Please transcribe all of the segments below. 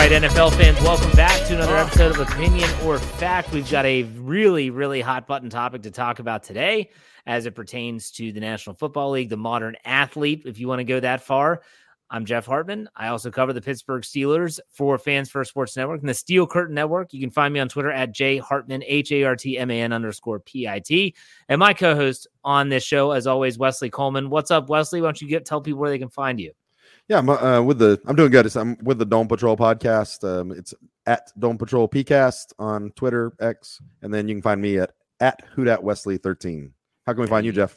Right, NFL fans, welcome back to another episode of Opinion or Fact. We've got a really, really hot button topic to talk about today as it pertains to the National Football League, the modern athlete, if you want to go that far. I'm Jeff Hartman. I also cover the Pittsburgh Steelers for Fans First Sports Network and the Steel Curtain Network. You can find me on Twitter at J Hartman, H A R T M A N underscore P I T. And my co host on this show, as always, Wesley Coleman. What's up, Wesley? Why don't you get tell people where they can find you? Yeah, I'm uh, with the. I'm doing good. It's, I'm with the Dome Patrol podcast. Um, it's at Dome Patrol PCast on Twitter, X, and then you can find me at at Hoodat Wesley 13. How can we find you, Jeff?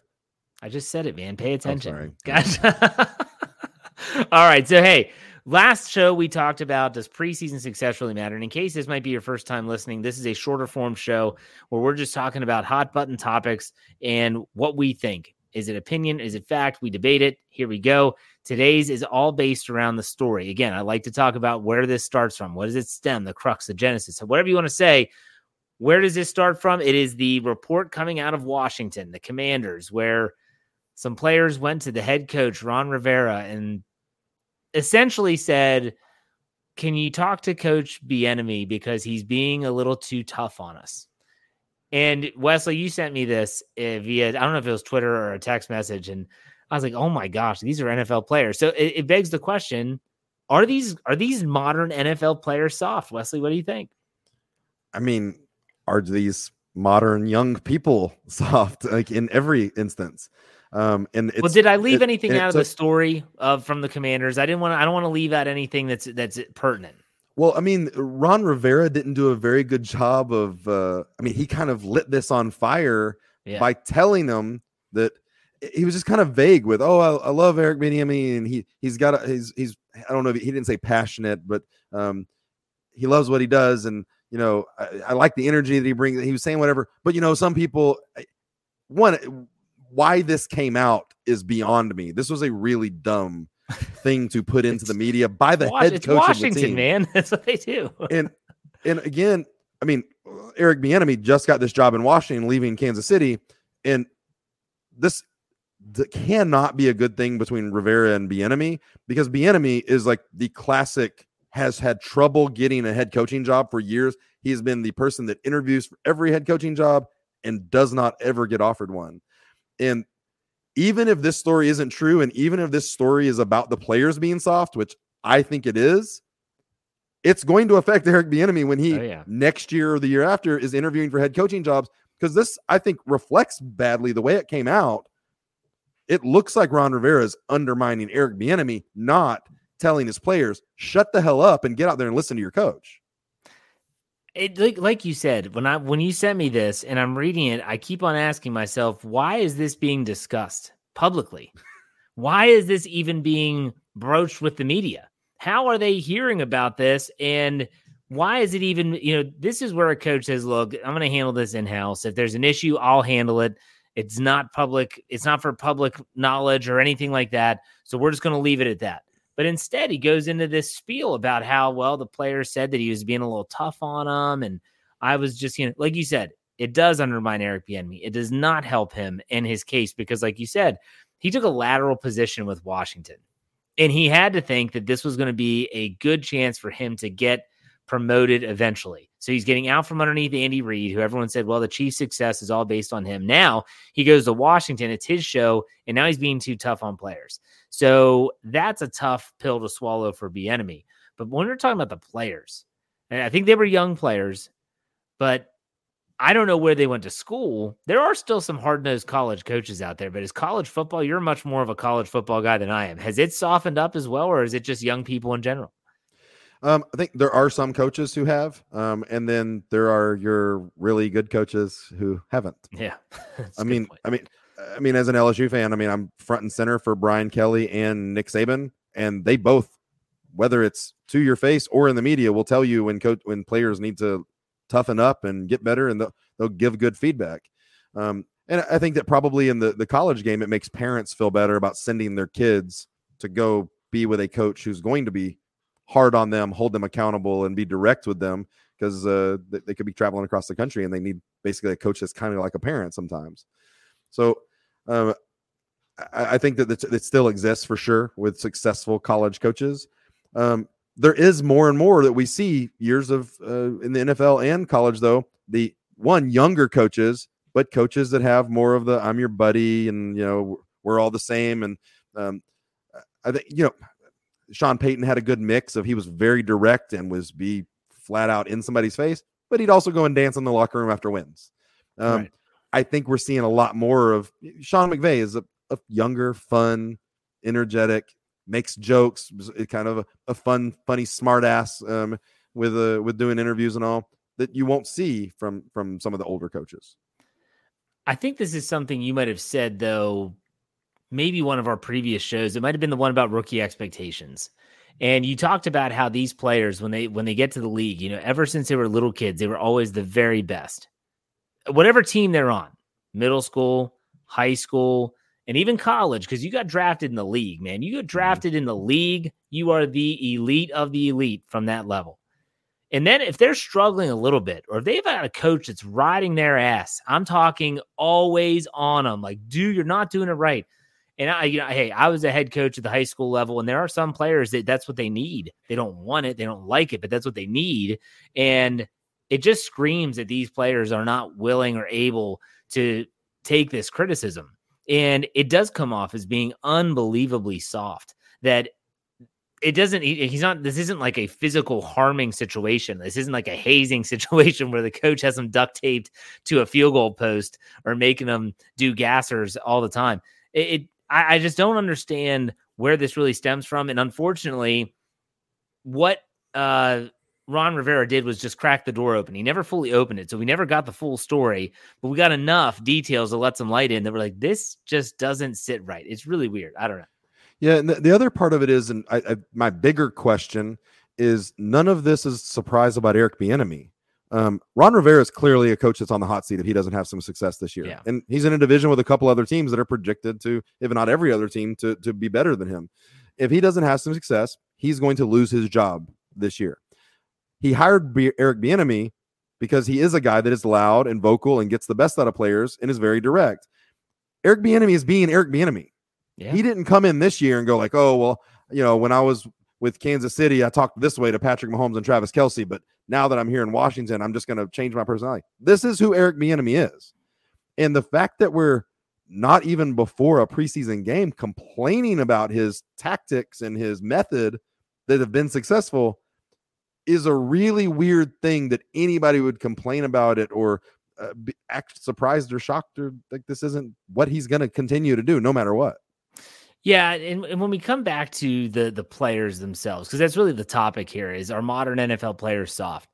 I just said it, man. Pay attention. sorry. Guys. All right. So, hey, last show we talked about does preseason success really matter? And in case this might be your first time listening, this is a shorter form show where we're just talking about hot button topics and what we think. Is it opinion? Is it fact? We debate it. Here we go. Today's is all based around the story. Again, I like to talk about where this starts from. What does it stem? The crux, the genesis. So, whatever you want to say, where does this start from? It is the report coming out of Washington, the commanders, where some players went to the head coach, Ron Rivera, and essentially said, Can you talk to Coach Bieniemy because he's being a little too tough on us? And Wesley, you sent me this uh, via, I don't know if it was Twitter or a text message. And I was like, oh my gosh, these are NFL players. So it, it begs the question are these are these modern NFL players soft? Wesley, what do you think? I mean, are these modern young people soft like in every instance? Um, and it's, well, did I leave it- anything out of the story of from the commanders? I didn't want to I don't want to leave out anything that's that's pertinent. Well, I mean, Ron Rivera didn't do a very good job of. Uh, I mean, he kind of lit this on fire Yeah. by telling them that he was just kind of vague with, "Oh, I, I love Eric Bieniemy, and he he's got a, he's he's I don't know if he, he didn't say passionate, but um, he loves what he does, and you know, I, I like the energy that he brings. He was saying whatever, but you know, some people, one, why this came out is beyond me. This was a really dumb thing to put into the media by the head it's coach of the Washington, team man. That's what they do. and and again, I mean, Eric Bieniemy just got this job in Washington, leaving Kansas City, and this cannot be a good thing between Rivera and Bieniemy because Bieniemy is like the classic has had trouble getting a head coaching job for years. He has been the person that interviews for every head coaching job and does not ever get offered one. And even if this story isn't true, and even if this story is about the players being soft, which I think it is, it's going to affect Eric Bieniemy when he Oh, yeah. next year or the year after is interviewing for head coaching jobs because this I think reflects badly the way it came out. It looks like Ron Rivera is undermining Eric Bieniemy, not telling his players shut the hell up and get out there and listen to your coach. It like like you said when I when you sent me this and I'm reading it, I keep on asking myself, why is this being discussed publicly? why is this even being broached with the media? How are they hearing about this? And why is it even, you know, this is where a coach says, look, I'm going to handle this in house. If there's an issue, I'll handle it. It's not public, it's not for public knowledge or anything like that. So we're just going to leave it at that. But instead, he goes into this spiel about how, well, the player said that he was being a little tough on him. And I was just, you know, like you said, it does undermine Eric Bieniemy. It does not help him in his case because, like you said, he took a lateral position with Washington. And he had to think that this was going to be a good chance for him to get promoted eventually. So he's getting out from underneath Andy Reid, who everyone said, well, the Chiefs' success is all based on him. Now he goes to Washington, it's his show, and now he's being too tough on players. So that's a tough pill to swallow for Bieniemy. But when we're talking about the players, and I think they were young players, but I don't know where they went to school. There are still some hard nosed college coaches out there, but as college football, you're much more of a college football guy than I am. Has it softened up as well, or is it just young people in general? Um, I think there are some coaches who have, um, and then there are your really good coaches who haven't. Yeah, I mean, I mean, I mean, as an LSU fan, I mean, I'm front and center for Brian Kelly and Nick Saban, and they both, whether it's to your face or in the media, will tell you when coach when players need to toughen up and get better, and they'll, they'll give good feedback. Um, and I think that probably in the the college game, it makes parents feel better about sending their kids to go be with a coach who's going to be hard on them, hold them accountable, and be direct with them because uh, they, could be traveling across the country and they need basically a coach that's kind of like a parent sometimes. So um, I, I think that it, it still exists for sure with successful college coaches. Um, there is more and more that we see years of uh, in the NFL and college, though. The one younger coaches, but coaches that have more of the "I'm your buddy" and you know we're all the same. And um, I think you know Sean Payton had a good mix of he was very direct and was be flat out in somebody's face, but he'd also go and dance in the locker room after wins. Um, Right. I think we're seeing a lot more of Sean McVay is a, a younger, fun, energetic, makes jokes, is kind of a, a fun, funny, smart ass um, with uh, with doing interviews and all that you won't see from from some of the older coaches. I think this is something you might have said though, maybe one of our previous shows. It might have been the one about rookie expectations. And you talked about how these players when they when they get to the league, you know, ever since they were little kids, they were always the very best. Whatever team they're on, middle school, high school, and even college because you got drafted in the league, man. You got mm-hmm. drafted in the league, you are the elite of the elite from that level. And then if they're struggling a little bit, or if they've got a coach that's riding their ass, I'm talking always on them. Like, dude, you're not doing it right. And I, you know, hey, I was a head coach at the high school level, and there are some players that that's what they need. They don't want it, they don't like it, but that's what they need. And it just screams that these players are not willing or able to take this criticism. And it does come off as being unbelievably soft. That it doesn't he's not this isn't like a physical harming situation this isn't like a hazing situation where the coach has them duct taped to a field goal post or making them do gassers all the time it, it I, I just don't understand where this really stems from and unfortunately what uh Ron Rivera did was just crack the door open. He never fully opened it. So we never got the full story, but we got enough details to let some light in that we're like, this just doesn't sit right. It's really weird. I don't know. Yeah, the, the other part of it is, and I, I, my bigger question is, none of this is surprise about Eric Bieniemy. Um, Ron Rivera is clearly a coach that's on the hot seat if he doesn't have some success this year, Yeah. and he's in a division with a couple other teams that are projected to, if not every other team, to to be better than him. If he doesn't have some success, he's going to lose his job this year. He hired B- Eric Bieniemy because he is a guy that is loud and vocal and gets the best out of players and is very direct. Eric Bieniemy is being Eric Bieniemy. Yeah. He didn't come in this year and go like, oh well, you know, when I was with Kansas City, I talked this way to Patrick Mahomes and Travis Kelce, but now that I'm here in Washington, I'm just going to change my personality. This is who Eric Bieniemy is, and the fact that we're not even before a preseason game complaining about his tactics and his method that have been successful is a really weird thing that anybody would complain about it or uh, be, act surprised or shocked or like this isn't what he's going to continue to do no matter what. Yeah, and, and when we come back to the the players themselves, because that's really the topic here: is our modern NFL players soft?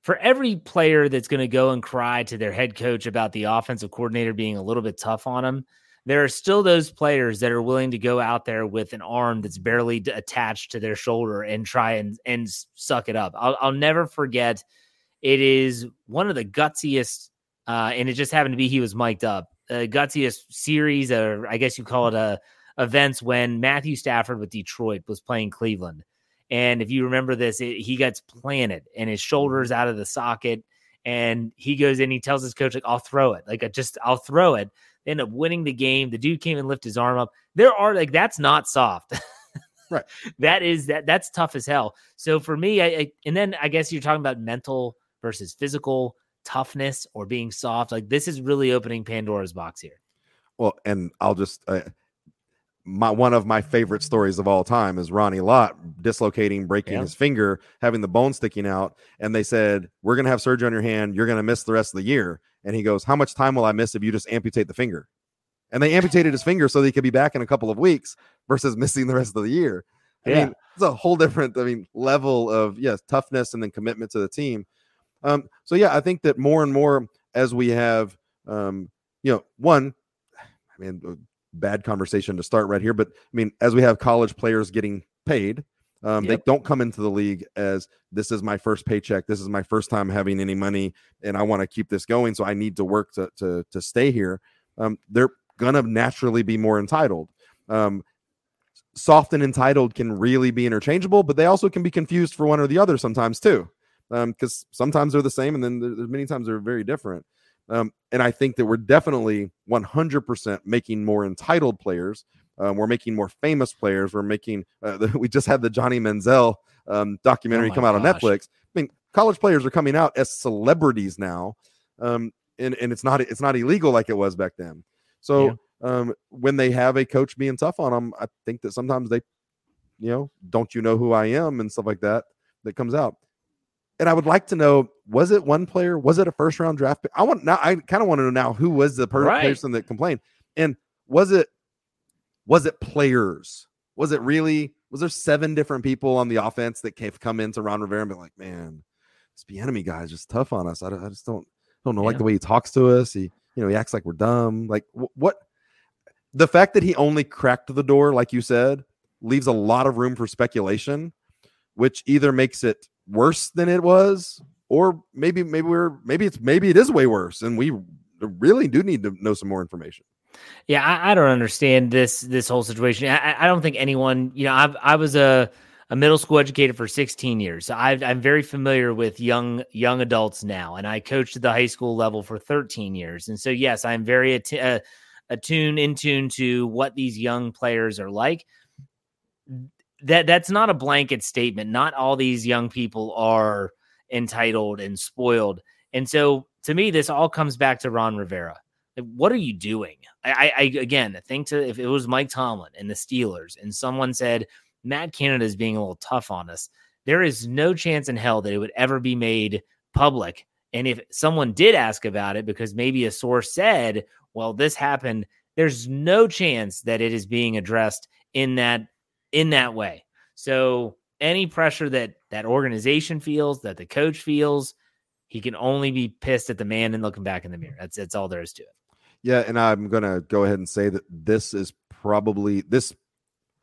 For every player that's going to go and cry to their head coach about the offensive coordinator being a little bit tough on them, there are still those players that are willing to go out there with an arm that's barely attached to their shoulder and try and and suck it up. I'll, I'll never forget. It is one of the gutsiest, uh, and it just happened to be he was mic'd up. Uh, gutsiest series, or I guess you call it a events when Matthew Stafford with Detroit was playing Cleveland. And if you remember this, it, he gets planted and his shoulders out of the socket. And he goes in, he tells his coach, like, I'll throw it. Like, I just, I'll throw it. They end up winning the game. The dude came and lift his arm up. There are like, that's not soft. right. That is, that that's tough as hell. So for me, I, I, and then I guess you're talking about mental versus physical toughness or being soft. Like, this is really opening Pandora's box here. Well, and I'll just, uh, my one of my favorite stories of all time is Ronnie Lott dislocating, breaking yeah. his finger, having the bone sticking out, and they said, "We're going to have surgery on your hand. You're going to miss the rest of the year." And he goes, "How much time will I miss if you just amputate the finger?" And they amputated his finger so that he could be back in a couple of weeks versus missing the rest of the year. I yeah. mean, it's a whole different, I mean, level of yes, toughness and then commitment to the team. Um, so yeah, I think that more and more as we have, um, you know, one, I mean, bad conversation to start right here, but I mean, as we have college players getting paid, um, yep. they don't come into the league as this is my first paycheck, this is my first time having any money, and I want to keep this going, so I need to work to to to stay here. Um, they're gonna naturally be more entitled. Um, soft and entitled can really be interchangeable, but they also can be confused for one or the other sometimes too, because um, sometimes they're the same, and then there's many times they're very different. Um, and I think that we're definitely 100% making more entitled players. Um, we're making more famous players. We're making, uh, the, we just had the Johnny Manziel um, documentary oh come out gosh. on Netflix. I mean, college players are coming out as celebrities now. Um, and, and it's not, it's not illegal like it was back then. So, yeah. um, when they have a coach being tough on them, I think that sometimes they, you know, don't you know who I am and stuff like that, that comes out. And I would like to know was it one player? Was it a first round draft pick? I want now. I kind of want to know now who was the per- right. person that complained, and was it was it players? Was it really? Was there seven different people on the offense that have come into Ron Rivera and be like, man, this enemy guy is just tough on us. I, I just don't don't know yeah. like the way he talks to us. He you know he acts like we're dumb. Like wh- what? The fact that he only cracked the door, like you said, leaves a lot of room for speculation, which either makes it worse than it was or maybe maybe we're maybe it's maybe it is way worse and we really do need to know some more information. Yeah i, I don't understand this this whole situation. I, I, don't think anyone you know I've, i was a, a middle school educator for 16 years. So i am very familiar with young young adults now and i coached at the high school level for 13 years. And so yes i'm very att- uh, attuned in tune to what these young players are like that that's not a blanket statement. Not all these young people are entitled and spoiled. And so to me, this all comes back to Ron Rivera. Like, what are you doing? I, I again think to if it was Mike Tomlin and the Steelers and someone said Matt Canada is being a little tough on us, there is no chance in hell that it would ever be made public. And if someone did ask about it because maybe a source said, well, this happened, there's no chance that it is being addressed in that in that way. So any pressure that that organization feels, that the coach feels, he can only be pissed at the man and looking back in the mirror. That's that's all there is to it. Yeah, and I'm gonna go ahead and say that this is probably this.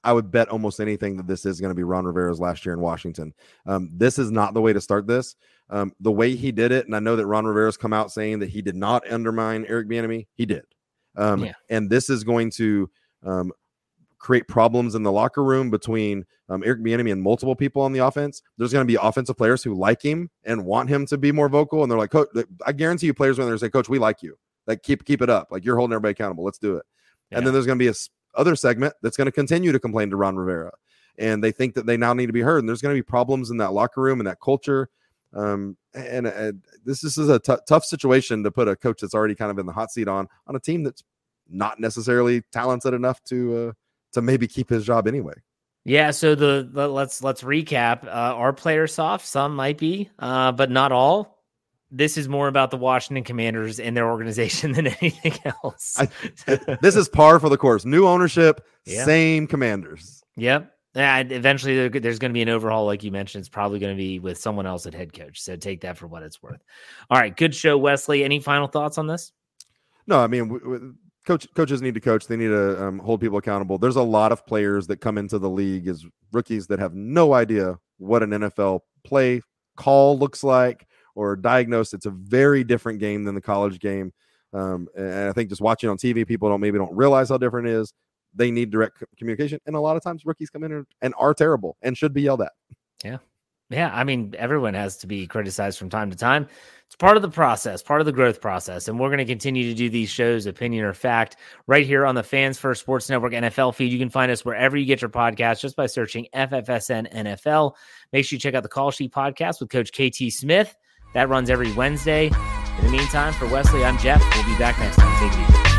I would bet almost anything that this is going to be Ron Rivera's last year in Washington. Um, this is not the way to start this. Um, the way he did it, and I know that Ron Rivera's come out saying that he did not undermine Eric Bieniemy. He did, um, yeah. and this is going to um, create problems in the locker room between um, Eric Bieniemy and multiple people on the offense. There's going to be offensive players who like him and want him to be more vocal, and they're like, "Coach, I guarantee you, players when they're say, Coach, we like you. Like, keep keep it up. Like, you're holding everybody accountable. Let's do it." Yeah. And then there's going to be a other segment that's going to continue to complain to Ron Rivera, and they think that they now need to be heard. And there's going to be problems in that locker room and that culture. Um, and, and this, this is a t- tough situation to put a coach that's already kind of in the hot seat on on a team that's not necessarily talented enough to uh, to maybe keep his job anyway. Yeah, so the, the let's let's recap. Uh, our players soft, some might be, uh, but not all. This is more about the Washington Commanders and their organization than anything else. I, this is par for the course. New ownership, Yeah. same commanders. Yep. And eventually there- there's going to be an overhaul, like you mentioned. It's probably going to be with someone else at head coach. So take that for what it's worth. All right, good show, Wesley. Any final thoughts on this? No, I mean, coach coaches need to coach. They need to um, hold people accountable. There's a lot of players that come into the league as rookies that have no idea what an NFL play call looks like or diagnose. It's a very different game than the college game. Um, and I think just watching on TV, people don't maybe don't realize how different it is. They need direct communication, and a lot of times rookies come in and, and are terrible and should be yelled at. Yeah. Yeah. I mean, everyone has to be criticized from time to time. It's part of the process, part of the growth process. And we're going to continue to do these shows, opinion or fact, right here on the Fans First Sports Network NFL feed. You can find us wherever you get your podcast just by searching FFSN NFL. Make sure you check out the Call Sheet podcast with Coach KT Smith. That runs every Wednesday. In the meantime, for Wesley, I'm Jeff. We'll be back next time. Take it.